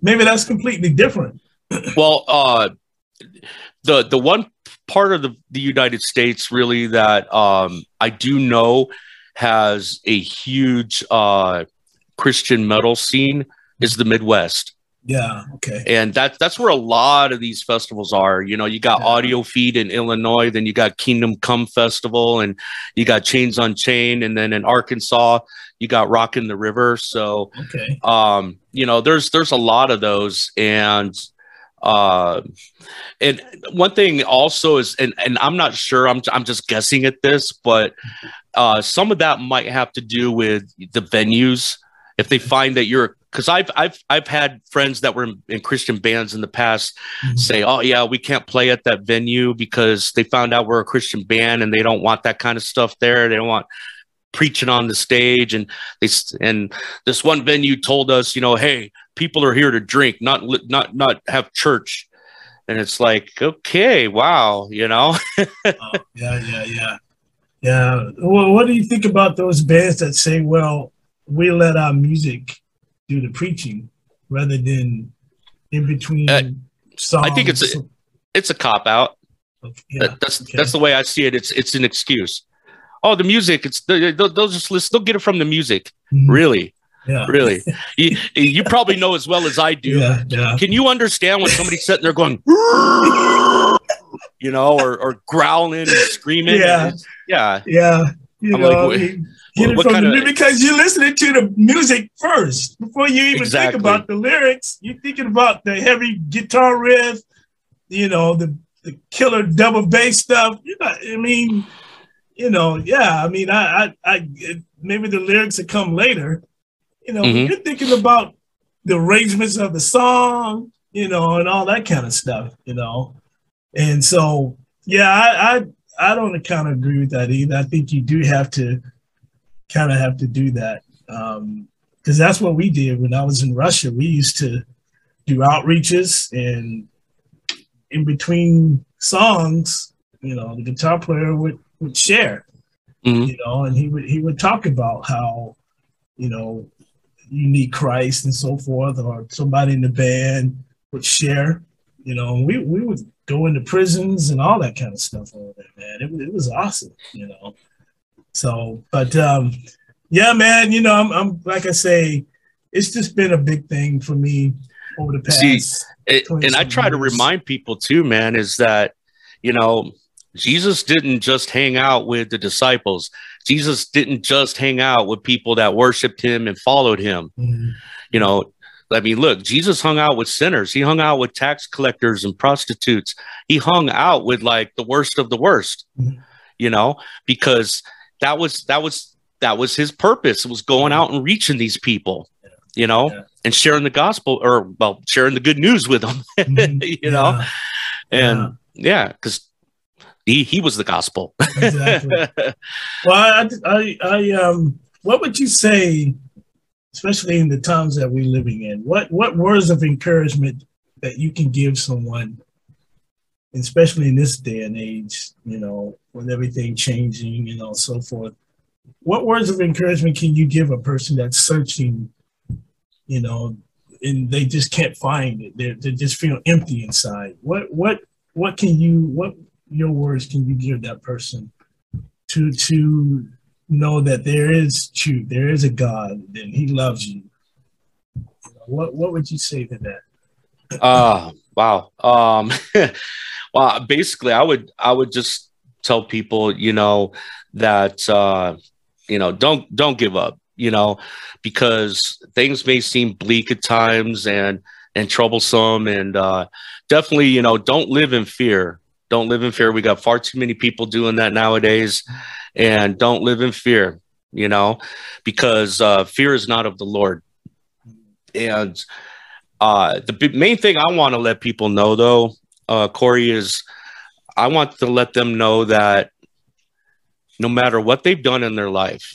maybe that's completely different. well, uh, the the one part of the, the United States really that um, I do know has a huge uh, Christian metal scene is the Midwest. Yeah. Okay. And that's that's where a lot of these festivals are. You know, you got yeah. Audiofeed in Illinois, then you got Kingdom Come Festival, and you got Chains on Chain, and then in Arkansas you got Rock in the River. So, okay. um, you know, there's there's a lot of those, and uh, and one thing also is, and and I'm not sure. I'm I'm just guessing at this, but uh, some of that might have to do with the venues. If they find that you're because I've I've I've had friends that were in, in Christian bands in the past mm-hmm. say, "Oh yeah, we can't play at that venue because they found out we're a Christian band and they don't want that kind of stuff there. They don't want preaching on the stage." And they and this one venue told us, you know, "Hey, people are here to drink, not not not have church." And it's like, okay, wow, you know. oh, yeah, yeah, yeah, yeah. Well, what do you think about those bands that say, "Well, we let our music"? Do the preaching rather than in between uh, songs. I think it's a, it's a cop out. Okay, yeah, that, that's okay. that's the way I see it. It's it's an excuse. Oh, the music. It's they'll, just listen. They'll get it from the music. Mm-hmm. Really. Yeah. Really, you, you probably know as well as I do. Yeah, yeah. Can you understand when somebody's sitting there going, you know, or, or growling and screaming? Yeah, and yeah, yeah. You I'm know, like, Get it from the, of, because you're listening to the music first before you even exactly. think about the lyrics. You're thinking about the heavy guitar riff, you know, the, the killer double bass stuff. You know, I mean, you know, yeah. I mean, I, I, I maybe the lyrics that come later. You know, mm-hmm. you're thinking about the arrangements of the song, you know, and all that kind of stuff. You know, and so yeah, I, I, I don't kind of agree with that either. I think you do have to kind of have to do that because um, that's what we did when I was in Russia. We used to do outreaches and in between songs, you know, the guitar player would would share, mm-hmm. you know, and he would he would talk about how, you know, you need Christ and so forth, or somebody in the band would share, you know, we we would go into prisons and all that kind of stuff over there, man. It, it was awesome, you know. So, but um, yeah, man, you know, I'm, I'm like I say, it's just been a big thing for me over the past. See, it, and I try years. to remind people too, man, is that you know Jesus didn't just hang out with the disciples. Jesus didn't just hang out with people that worshiped him and followed him. Mm-hmm. You know, I mean, look, Jesus hung out with sinners. He hung out with tax collectors and prostitutes. He hung out with like the worst of the worst, mm-hmm. you know, because that was that was that was his purpose. It was going out and reaching these people, you know, yeah. and sharing the gospel or well, sharing the good news with them, mm-hmm. you know, and yeah, because he he was the gospel. exactly. Well, I, I I um, what would you say, especially in the times that we're living in? What what words of encouragement that you can give someone especially in this day and age, you know, with everything changing, you know, so forth. What words of encouragement can you give a person that's searching, you know, and they just can't find it? They they just feel empty inside. What what what can you what your words can you give that person to to know that there is truth, there is a God, and He loves you? What what would you say to that? Uh wow. Um Well, basically, I would I would just tell people, you know, that uh, you know, don't don't give up, you know, because things may seem bleak at times and and troublesome, and uh, definitely, you know, don't live in fear. Don't live in fear. We got far too many people doing that nowadays, and don't live in fear, you know, because uh, fear is not of the Lord. And uh, the main thing I want to let people know, though, uh, Corey, is I want to let them know that no matter what they've done in their life,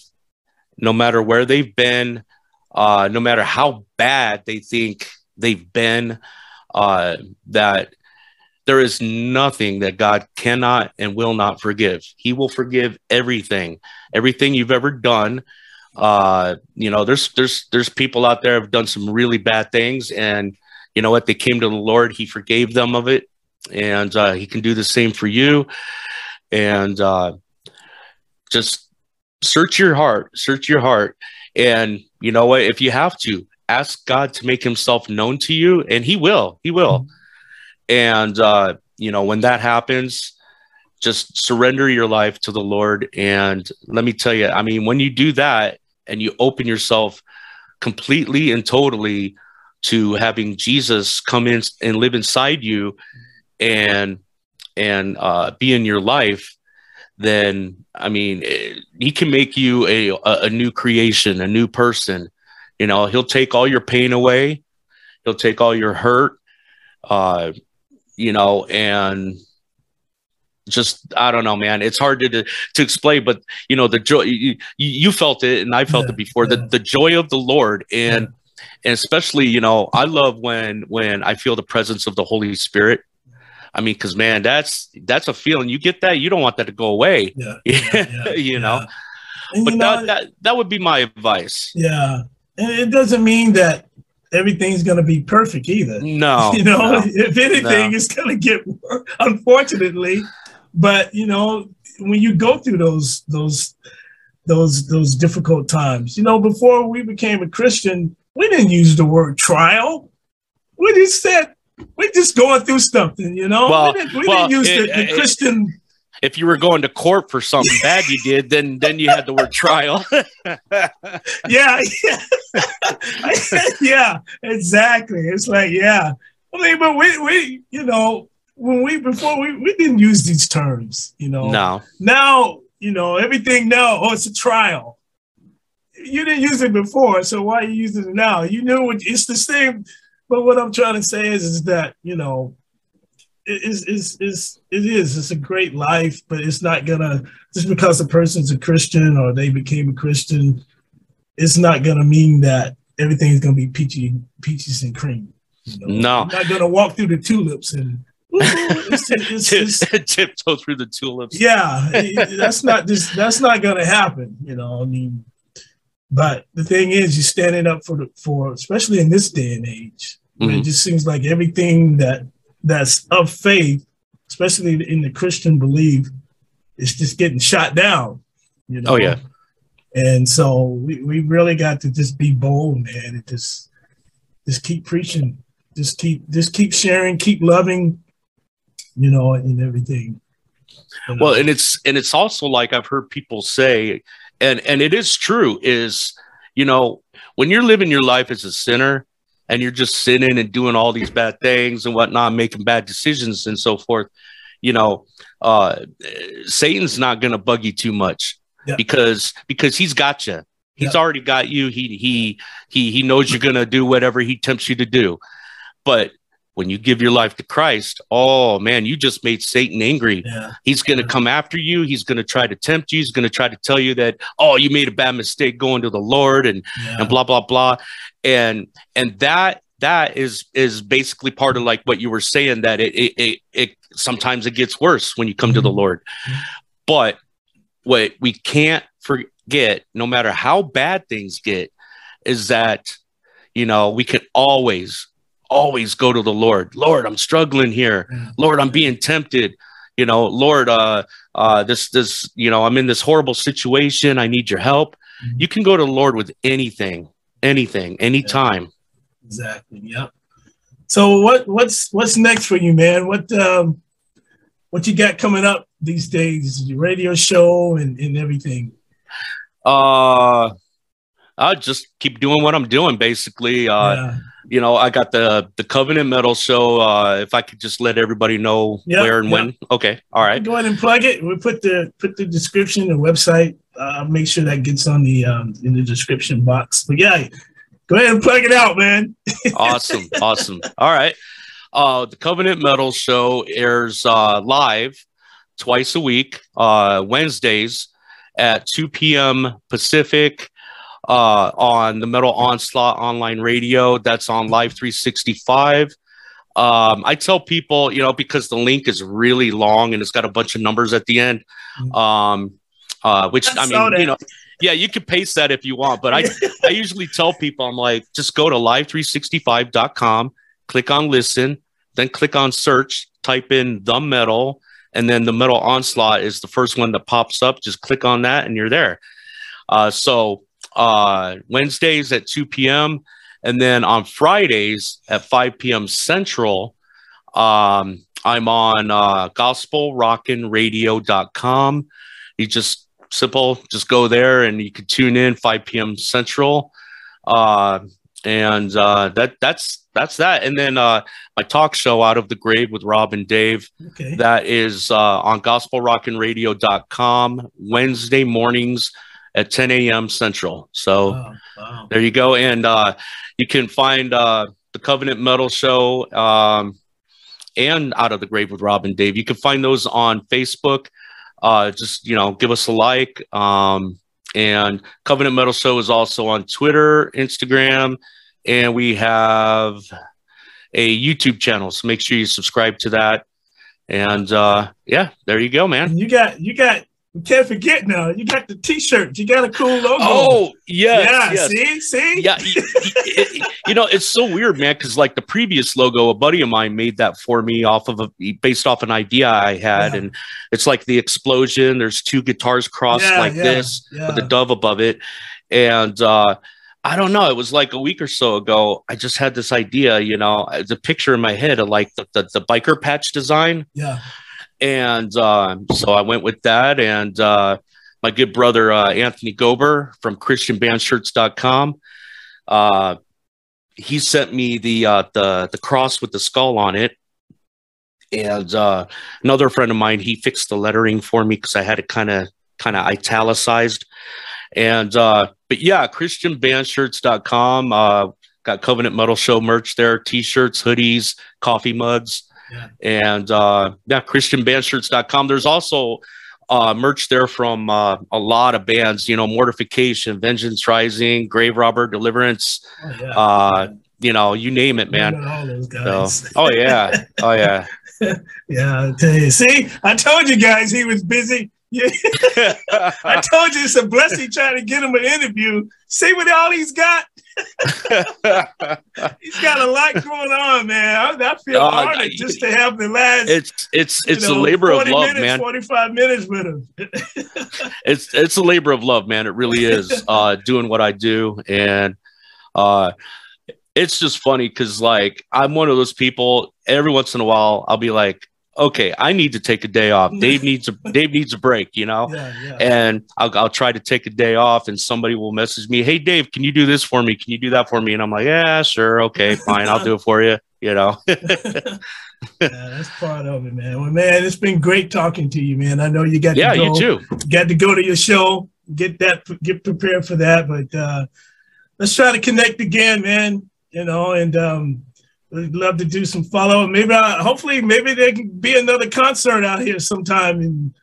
no matter where they've been, uh, no matter how bad they think they've been, uh, that there is nothing that God cannot and will not forgive. He will forgive everything, everything you've ever done. Uh, you know, there's there's there's people out there have done some really bad things, and you know what? They came to the Lord. He forgave them of it, and uh, He can do the same for you. And uh, just search your heart, search your heart, and you know what? If you have to, ask God to make Himself known to you, and He will. He will. Mm-hmm. And uh, you know, when that happens, just surrender your life to the Lord. And let me tell you, I mean, when you do that and you open yourself completely and totally to having Jesus come in and live inside you and and uh, be in your life, then I mean, eh, he can make you a, a new creation, a new person. You know, he'll take all your pain away. He'll take all your hurt. Uh, you know, and just I don't know, man. It's hard to to explain, but you know, the joy you, you felt it, and I felt yeah, it before. Yeah. The the joy of the Lord, and yeah. and especially, you know, I love when when I feel the presence of the Holy Spirit I mean, because man, that's that's a feeling. You get that, you don't want that to go away. Yeah, yeah you know. And but you know, that, that that would be my advice. Yeah, and it doesn't mean that everything's going to be perfect either. No, you know, no, if anything, no. it's going to get worse, unfortunately. But you know, when you go through those those those those difficult times, you know, before we became a Christian, we didn't use the word trial. We just said we're just going through something, you know. Well, we didn't, we well, didn't use it, the, the Christian. If you were going to court for something bad you did, then then you had the word trial. yeah, yeah, yeah, exactly. It's like yeah. I mean, but we we you know when we before we we didn't use these terms, you know. No. Now you know everything. Now oh, it's a trial. You didn't use it before, so why are you using it now? You knew it, it's the same but what I'm trying to say is, is that you know, is is is it is it's a great life, but it's not gonna just because a person's a Christian or they became a Christian, it's not gonna mean that everything's gonna be peachy peaches and cream. You know? No, I'm not gonna walk through the tulips and it's, it's, it's, tiptoe through the tulips. Yeah, that's not just that's not gonna happen. You know, I mean, but the thing is, you're standing up for the for especially in this day and age. Mm-hmm. It just seems like everything that that's of faith, especially in the Christian belief, is just getting shot down. You oh, know. Oh yeah. And so we, we really got to just be bold, man, and just just keep preaching, just keep just keep sharing, keep loving, you know, and everything. You know? Well, and it's and it's also like I've heard people say, and and it is true, is you know, when you're living your life as a sinner, and you're just sitting and doing all these bad things and whatnot, making bad decisions and so forth, you know, uh, Satan's not going to bug you too much yeah. because because he's got you. He's yeah. already got you. He he he he knows you're going to do whatever he tempts you to do. But when you give your life to Christ, oh man, you just made Satan angry. Yeah. He's going to come after you. He's going to try to tempt you. He's going to try to tell you that, oh, you made a bad mistake going to the Lord and yeah. and blah blah blah. And and that that is is basically part of like what you were saying that it it, it, it sometimes it gets worse when you come to the mm-hmm. Lord. But what we can't forget, no matter how bad things get, is that you know we can always always go to the Lord. Lord, I'm struggling here. Lord, I'm being tempted. You know, Lord, uh, uh, this, this, you know, I'm in this horrible situation. I need your help. You can go to the Lord with anything, anything, anytime. Exactly. Yep. So what, what's, what's next for you, man? What, um, what you got coming up these days? Your radio show and, and everything. Uh, I'll just keep doing what I'm doing, basically. Uh, yeah you know, I got the the Covenant Metal show. Uh, if I could just let everybody know yep, where and yep. when. Okay, all right. Go ahead and plug it. We put the put the description, the website. Uh, make sure that gets on the um, in the description box. But yeah, go ahead and plug it out, man. awesome, awesome. All right. Uh, the Covenant Metal show airs uh, live twice a week, uh, Wednesdays at 2 p.m. Pacific, uh, on the Metal Onslaught online radio. That's on Live 365. um, I tell people, you know, because the link is really long and it's got a bunch of numbers at the end. Mm-hmm. Um, uh, which I, I mean, you know, yeah, you can paste that if you want, but I, I usually tell people, I'm like, just go to live365.com, click on listen, then click on search, type in the metal, and then the metal onslaught is the first one that pops up. Just click on that and you're there. Uh, so uh, Wednesdays at 2 p.m. And then on Fridays at 5 p.m. Central, um, I'm on uh, gospelrockinradio.com. You just simple, just go there and you can tune in 5 p.m. Central. Uh, and uh, that that's that's that. And then uh, my talk show, Out of the Grave with Rob and Dave, okay. that is uh, on gospelrockinradio.com Wednesday mornings at 10 a.m. Central. So wow, wow. there you go. And uh, you can find uh, the Covenant Metal Show um, and Out of the Grave with Rob and Dave. You can find those on Facebook. Uh, just, you know, give us a like. Um, and Covenant Metal Show is also on Twitter, Instagram, and we have a YouTube channel. So make sure you subscribe to that. And uh, yeah, there you go, man. You got you got can't forget now. You got the T-shirt. You got a cool logo. Oh yes, yeah. Yes. See, see. Yeah, you, know it's so weird, man. Because like the previous logo, a buddy of mine made that for me off of a based off an idea I had, yeah. and it's like the explosion. There's two guitars crossed yeah, like yeah, this with a dove above it, and uh, I don't know. It was like a week or so ago. I just had this idea. You know, the picture in my head of like the, the, the biker patch design. Yeah and uh, so I went with that. And uh, my good brother uh, Anthony Gober from ChristianBandShirts.com, uh, he sent me the uh, the the cross with the skull on it. And uh, another friend of mine, he fixed the lettering for me because I had it kind of kind of italicized. And uh, but yeah, ChristianBandShirts.com. Uh, got Covenant Metal Show merch there, t-shirts, hoodies, coffee mugs. And uh, yeah, ChristianBandShirts.com. There's also uh, merch there from uh, a lot of bands, you know, Mortification, Vengeance Rising, Grave Robber, Deliverance. Oh, yeah. uh, you know, you name it, man. All those guys. So, oh yeah, oh yeah, yeah. I tell you, see, I told you guys he was busy. Yeah, I told you it's a blessing trying to get him an interview. See what all he's got. He's got a lot going on, man. I, I feel uh, honored just to have the last. It's it's it's know, a labor of love, minutes, man. Forty five minutes with him. it's it's a labor of love, man. It really is. Uh, doing what I do, and uh, it's just funny because like I'm one of those people. Every once in a while, I'll be like, okay, I need to take a day off. Dave needs a Dave needs a break, you know. Yeah, yeah. And I'll, I'll try to take a day off, and somebody will message me, "Hey, Dave, can you do this for me? Can you do that for me?" And I'm like, "Yeah, sure, okay, fine, I'll do it for you." You know. yeah, that's part of it, man. Well, man, it's been great talking to you, man. I know you got yeah, to go, you too. Got to go to your show, get that, get prepared for that. But uh, let's try to connect again, man. You know, and um, We'd love to do some follow. Up. Maybe, uh, hopefully, maybe there can be another concert out here sometime, and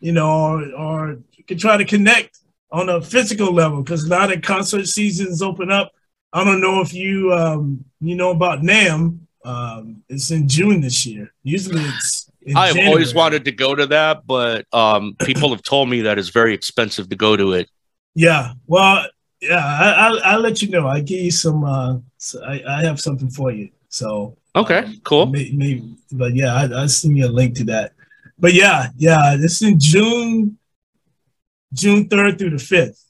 you know, or, or can try to connect on a physical level because now that concert seasons open up, I don't know if you um, you know about NAMM. Um, it's in June this year. Usually, it's. I've January. always wanted to go to that, but um, people have told me that it's very expensive to go to it. Yeah, well, yeah, I, will I'll let you know. I give you some. Uh, I, I have something for you. So okay, um, cool. Maybe, maybe, but yeah, I, I'll send you a link to that. But yeah, yeah, this is in June, June third through the fifth.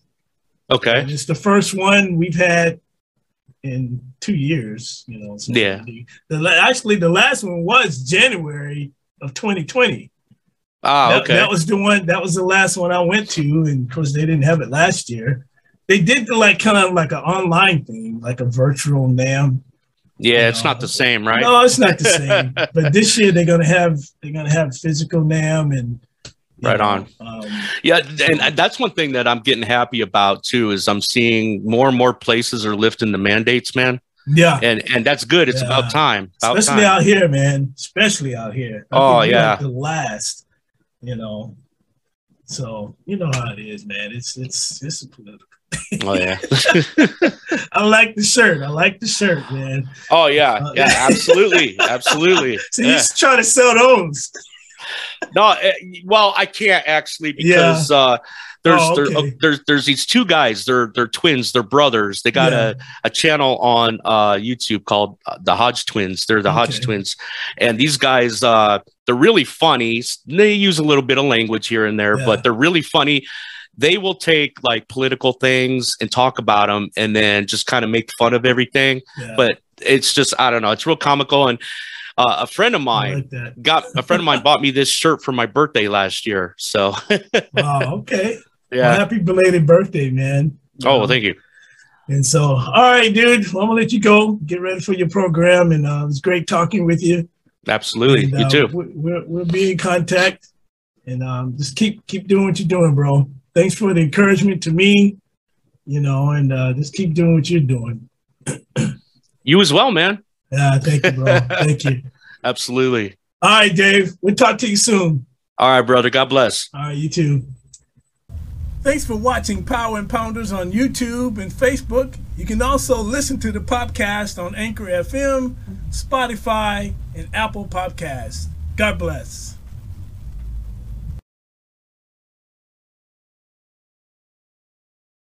Okay, and it's the first one we've had in two years. You know, so yeah. The, actually, the last one was January of 2020. Ah, that, okay. That was the one. That was the last one I went to, and of course they didn't have it last year. They did the, like kind of like an online thing, like a virtual NAMM yeah, it's not the same, right? No, it's not the same. but this year they're gonna have they're gonna have physical NAMM and right know, on. Um, yeah, and that's one thing that I'm getting happy about too is I'm seeing more and more places are lifting the mandates, man. Yeah, and and that's good. It's yeah. about time. About Especially time. out here, man. Especially out here. I oh yeah, the last, you know. So you know how it is, man. It's it's it's political Oh yeah. I like the shirt. I like the shirt, man. Oh yeah, uh, yeah, absolutely, absolutely. So yeah. you trying to sell those? No, eh, well, I can't actually because yeah. uh, there's oh, okay. there, there's there's these two guys. They're they're twins. They're brothers. They got yeah. a, a channel on uh, YouTube called uh, the Hodge Twins. They're the okay. Hodge Twins, and these guys uh, they're really funny. They use a little bit of language here and there, yeah. but they're really funny. They will take like political things and talk about them, and then just kind of make fun of everything. Yeah. But it's just I don't know. It's real comical and. Uh, a friend of mine like got a friend of mine bought me this shirt for my birthday last year. So, wow, okay. Yeah. Well, happy belated birthday, man. Oh, well, thank you. And so, all right, dude, I'm gonna let you go. Get ready for your program, and uh, it was great talking with you. Absolutely, and, uh, you too. We'll, we'll be in contact, and um, just keep keep doing what you're doing, bro. Thanks for the encouragement to me, you know, and uh, just keep doing what you're doing. you as well, man. Yeah, thank you, bro. thank you. Absolutely. All right, Dave. We'll talk to you soon. All right, brother. God bless. All right, you too. Thanks for watching Power and Pounders on YouTube and Facebook. You can also listen to the podcast on Anchor FM, Spotify, and Apple Podcasts. God bless.